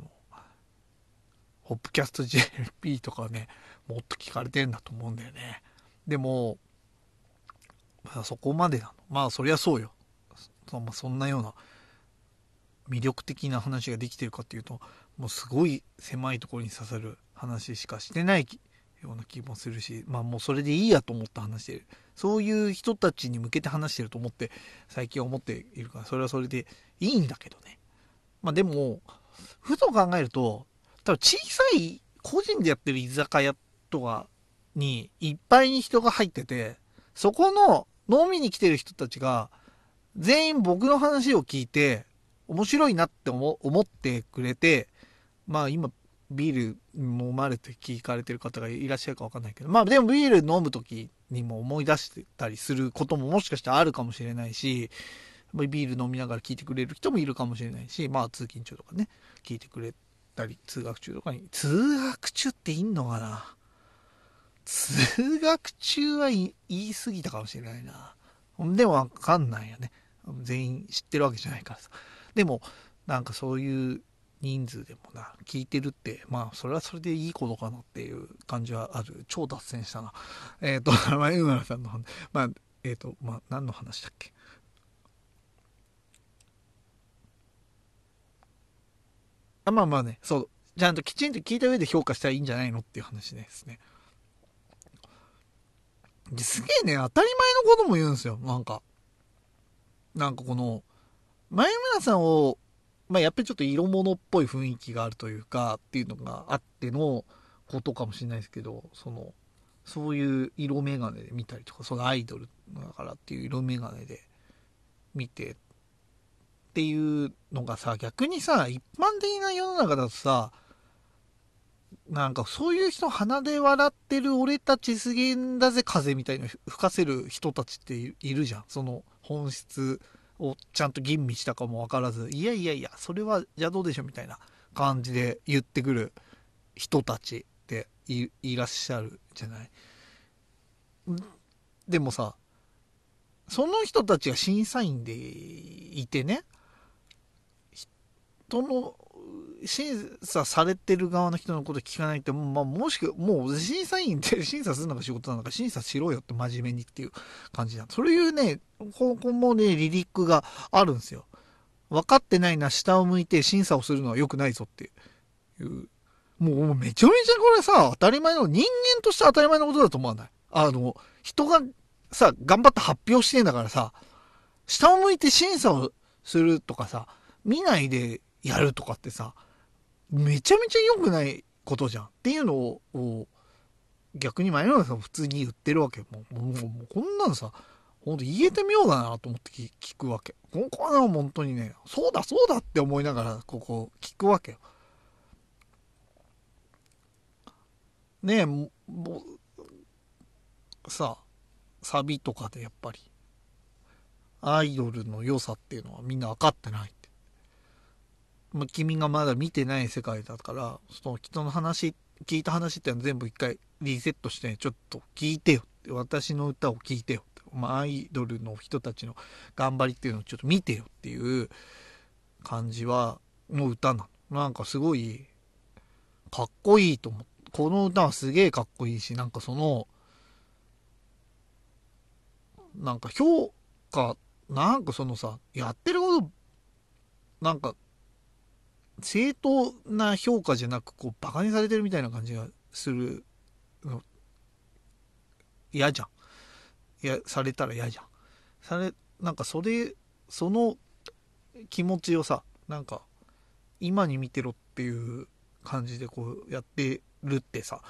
ホップキャスト JLP とかね、もっと聞かれてんだと思うんだよね。でも、まあ、そこまでなの。まあそりゃそうよ。そ,、まあ、そんなような魅力的な話ができてるかっていうと、もうすごい狭いところに刺さる話しかしてないような気もするし、まあもうそれでいいやと思って話してる。そういう人たちに向けて話してると思って最近思っているから、それはそれでいいんだけどね。まあでも、ふと考えると、多分小さい個人でやってる居酒屋っとかにいっぱいに人が入ってて、そこの飲みに来てる人たちが全員僕の話を聞いて面白いなって思ってくれて、まあ今ビール飲まれて聞かれてる方がいらっしゃるかわかんないけど、まあでもビール飲む時にも思い出してたりすることももしかしたらあるかもしれないし、ビール飲みながら聞いてくれる人もいるかもしれないし、まあ通勤中とかね、聞いてくれたり、通学中とかに、通学中っていんのかな？通学中は言い過ぎたかもしれないな。でもわかんないよね。全員知ってるわけじゃないからさ。でも、なんかそういう人数でもな、聞いてるって、まあ、それはそれでいいことかなっていう感じはある。超脱線したな。えっ、ー、と、前村さんの、まあ、えっ、ー、と、まあ、何の話だっけ？あまあまあね、そう。ちゃんときちんと聞いた上で評価したらいいんじゃないのっていう話ですね。すげえね、当たり前のことも言うんですよ。なんか。なんかこの、前村さんを、まあ、やっぱりちょっと色物っぽい雰囲気があるというか、っていうのがあってのことかもしれないですけど、その、そういう色眼鏡で見たりとか、そのアイドルだからっていう色眼鏡で見てっていうのがさ、逆にさ、一般的な世の中だとさ、なんかそういう人鼻で笑ってる俺たちすげえんだぜ風みたいの吹かせる人たちっているじゃん。その本質をちゃんと吟味したかもわからず、いやいやいや、それは邪道でしょうみたいな感じで言ってくる人たちっていらっしゃるじゃない？でもさ、その人たちが審査員でいてね、人の審査されてる側の人のこと聞かないって、まあ、もしくはもう審査員って 審査するのが仕事なのか審査しろよって真面目にっていう感じだ。そういうね、ここもね、リリックがあるんですよ。分かってないな、下を向いて審査をするのは良くないぞっていう。もうめちゃめちゃこれさ、当たり前の、人間として当たり前のことだと思わない？あの、人がさ、頑張って発表してんだからさ、下を向いて審査をするとかさ、見ないでやるとかってさ、めちゃめちゃ良くないことじゃんっていうのを、逆に前野さん普通に言ってるわけ。もう、もう、もうこんなのさ、ほんと言えてみようだなと思って聞くわけ。ここは本当にね、そうだそうだって思いながらここ聞くわけよ。ねえ、もう、さ、サビとかでやっぱり、アイドルの良さっていうのはみんな分かってない。ま、君がまだ見てない世界だから、その人の話、聞いた話っていうのは全部一回リセットして、ちょっと聞いてよって、私の歌を聞いてよって、まあ、アイドルの人たちの頑張りっていうのをちょっと見てよっていう感じは、の歌なの。なんかすごい、かっこいいと思う。この歌はすげえかっこいいし、なんかその、なんか評価、なんかそのさ、やってること、なんか正当な評価じゃなく、こう、馬鹿にされてるみたいな感じがするの、嫌じゃん。いや、されたら嫌じゃん。され、なんかそれ、その気持ちをさ、なんか、今に見てろっていう感じでこうやってるってさ、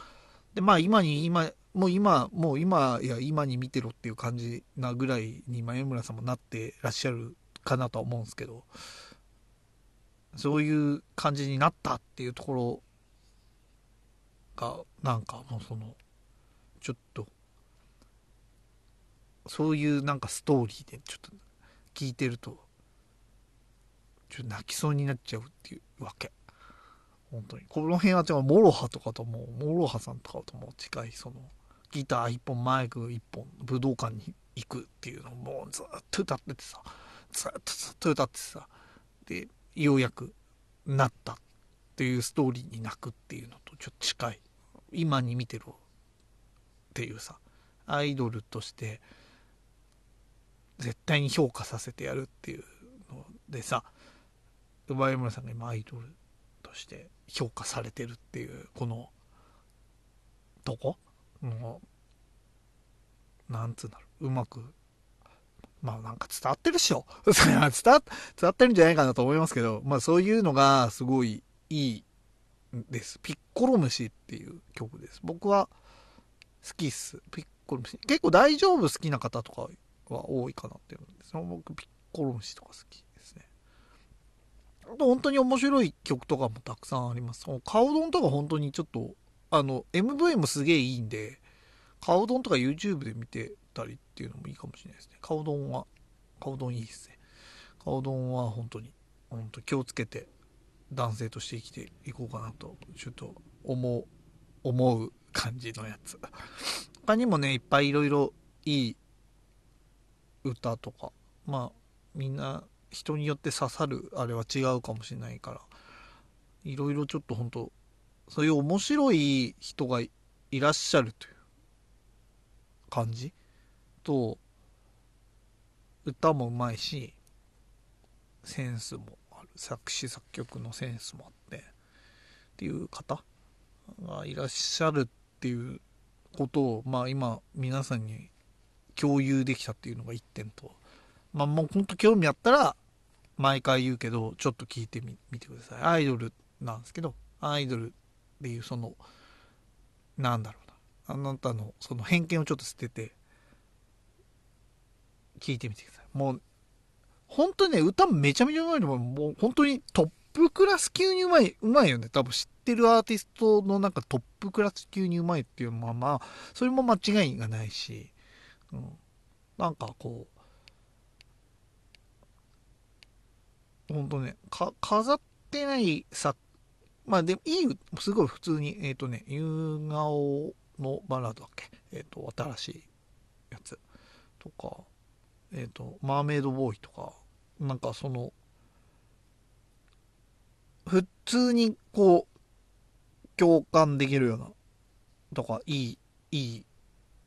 で、まあ今に、今、もう今、もう今、いや、今に見てろっていう感じなぐらいに、前村さんもなってらっしゃるかなとは思うんですけど、そういう感じになったっていうところがなんかもうそのちょっとそういうなんかストーリーでちょっと聞いてるとちょっと泣きそうになっちゃうっていうわけ。本当に。この辺はでも MOROHA とかとも MOROHA さんとかとも近いそのギター1本マイク1本武道館に行くっていうのをもうずっと歌っててさずっとずっと歌っててさ。でようやくなったっていうストーリーに泣くっていうのとちょっと近い。今に見てろっていうさ。アイドルとして絶対に評価させてやるっていうのでさ。馬山村さんが今アイドルとして評価されてるっていうこのとこもうなんつうんだろう。うまくまあなんか伝わってるっしょ 伝わ伝わってるんじゃないかなと思いますけどまあそういうのがすごいいいです。ピッコロ虫っていう曲です。僕は好きっす。ピッコロ虫。結構大丈夫好きな方とかは多いかなって思うんです僕ピッコロ虫とか好きですね。本当に面白い曲とかもたくさんあります。顔丼とか本当にちょっと、あの、MV もすげえいいんで、顔丼とか YouTube で見てたりっていうのもいいかもしれないですね。顔丼は、顔丼いいですね。顔丼は本当に、本当気をつけて男性として生きていこうかなと、ちょっと思う、思う感じのやつ。他にもね、いっぱいいろいろいい歌とか、まあ、みんな人によって刺さるあれは違うかもしれないから、いろいろちょっと本当そういう面白い人がいらっしゃるという感じと、歌もうまいし、センスもある。作詞作曲のセンスもあって。っていう方がいらっしゃるっていうことをまあ今皆さんに共有できたっていうのが1点と。まあもうほんと興味あったら毎回言うけどちょっと聞いてみてください。アイドルなんですけどアイドルっていうそのなんだろうな。あなたのその偏見をちょっと捨てて聞いてみてくださいもう本当にね、歌めちゃめちゃうまいのも、もう本当にトップクラス級にうまい、うまいよね。多分知ってるアーティストのなんかトップクラス級にうまいっていうのは、まあ、それも間違いがないし、うん。なんかこう、本当ね、か、飾ってないさ、まあでもいい、すごい普通に、えっ、ー、とね、夕顔のバラードだっけ？えっ、ー、と、新しいやつとか、えっ、ー、と、マーメイドボーイとか、なんかその、普通にこう、共感できるような、とか、いい、いい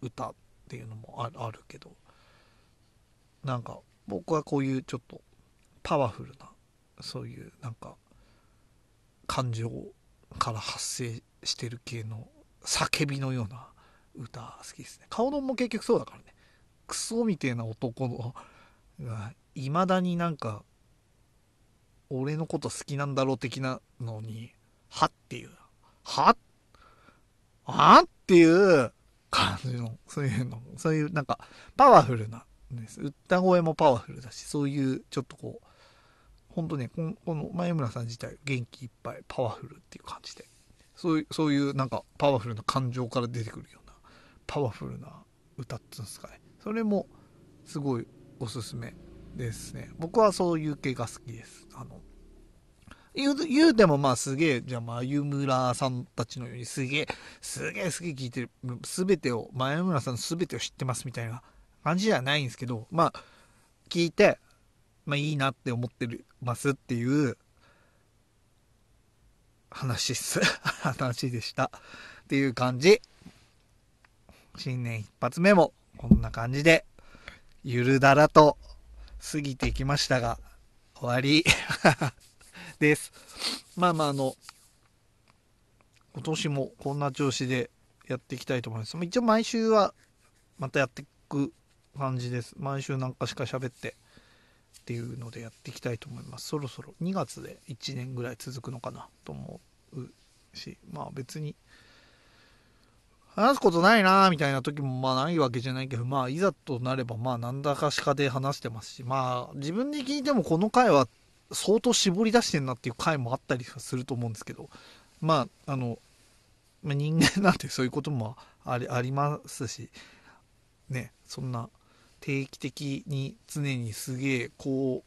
歌っていうのもあるけど、なんか、僕はこういうちょっと、パワフルな、そういう、なんか、感情から発生してる系の叫びのような歌好きですね。顔のも結局そうだからね。クソみてえな男のがいまだになんか俺のこと好きなんだろう的なのにはっていう。は？は？っていう感じのそういうの。そういうなんかパワフルなです。歌声もパワフルだしそういうちょっとこう本当ねこの前村さん自体元気いっぱいパワフルっていう感じで。そういうそういうなんかパワフルな感情から出てくるようなパワフルな歌っていうんですかね。それもすごいおすすめですね。僕はそういう系が好きです。あの、言う、言うてもまあすげえ、じゃあまあ、湯村さんたちのようにすげえ、すげえすげえ聞いてる、すべてを、前村さんのすべてを知ってますみたいな感じじゃないんですけど、まあ、聞いて、まあいいなって思ってるますっていう話っす。話でした。っていう感じ。新年一発目もこんな感じで、ゆるだらと過ぎてきましたが、終わり です。まあまあ、あの、今年もこんな調子でやっていきたいと思います。一応毎週はまたやっていく感じです。毎週何かしか喋ってっていうのでやっていきたいと思います。そろそろ2月で1年ぐらい続くのかなと思うし、まあ別に話すことないなみたいな時もまあないわけじゃないけど、まあいざとなればまあ何だかしかで話してますし、まあ自分で聞いてもこの回は相当絞り出してんなっていう回もあったりすると思うんですけど、まああの、ま、人間なんてそういうこともありありますし、ね、そんな定期的に常にすげえ高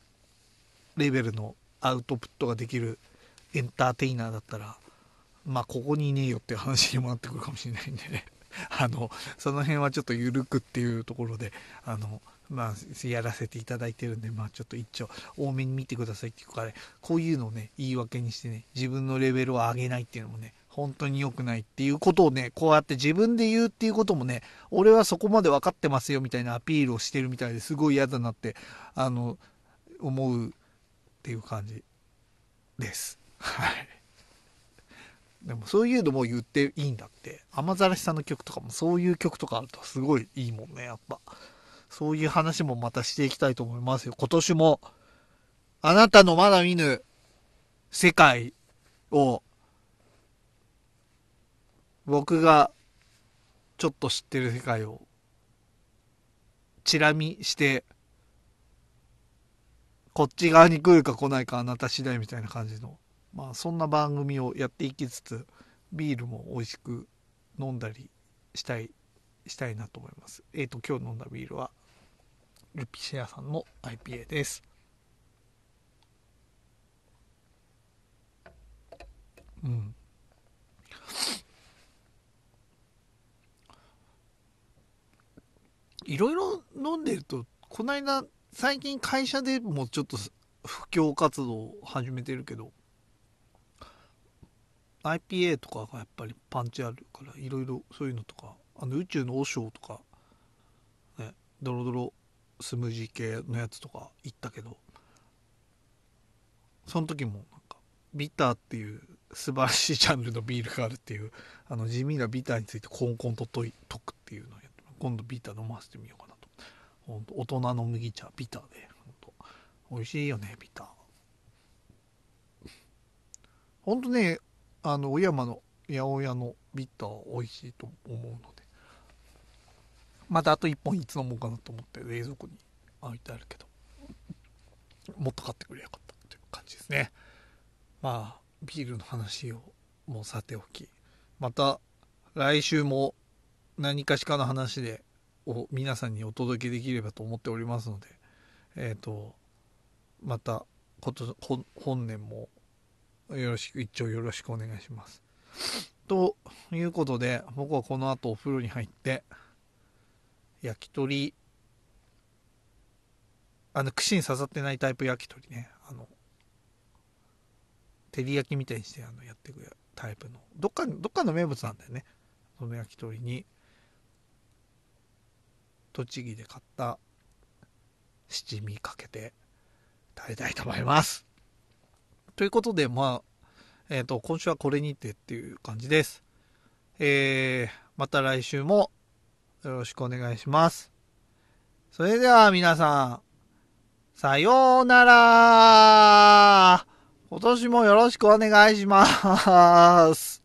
レベルのアウトプットができるエンターテイナーだったら、まあここにいねえよっていう話にもなってくるかもしれないんでね あの、その辺はちょっと緩くっていうところで、あの、まあ、やらせていただいてるんで、まあ、ちょっと一丁多めに見てくださいっていうか、ね、こういうのをね、言い訳にしてね、自分のレベルを上げないっていうのもね、本当に良くないっていうことをね、こうやって自分で言うっていうこともね、俺はそこまで分かってますよみたいなアピールをしてるみたいですごい嫌だなって、あの、思うっていう感じです。はい。でもそういうのも言っていいんだって。雨ざらしさんの曲とかもそういう曲とかあるとすごいいいもんね、やっぱ。そういう話もまたしていきたいと思いますよ。今年も、あなたのまだ見ぬ世界を、僕がちょっと知ってる世界を、チラ見して、こっち側に来るか来ないかあなた次第みたいな感じの、まあそんな番組をやっていきつつ、ビールも美味しく飲んだりしたい、したいなと思います。えっ、ー、と、今日飲んだビールは、ルピシェアさんの IPA です。うん。いろいろ飲んでると、この間、最近会社でもちょっと布教活動を始めてるけど、IPA とかがやっぱりパンチあるから、いろいろそういうのとか、あの宇宙の和尚とか、ね、ドロドロスムージー系のやつとか行ったけどその時もなんかビターっていう素晴らしいジャンルのビールがあるっていうあの地味なビターについてコンコンと解くっていうのをやって今度ビター飲ませてみようかなと。本当大人の麦茶ビターで本当美味しいよねビタ。ー本当ねあの小山の八百屋のビッターは美味しいと思うので。またあと1本いつ飲もうかなと思って冷蔵庫に置いてあるけど。もっと買ってくれよかったという感じですね。まあビールの話をもうさておき。また来週も何かしかの話でを皆さんにお届けできればと思っておりますので。えっ、ー、とまたこと本年もよろしく一丁よろしくお願いします。ということで僕はこの後お風呂に入って焼き鳥あの串に刺さってないタイプ焼き鳥ね。あの照り焼きみたいにしてあのやっていくタイプの。どっかどっかの名物なんだよね。その焼き鳥に。栃木で買った七味かけて食べたいと思います。ということでまあえっ、ー、と今週はこれにてっていう感じですえー、また来週もよろしくお願いします。それでは皆さん、さようなら今年もよろしくお願いします。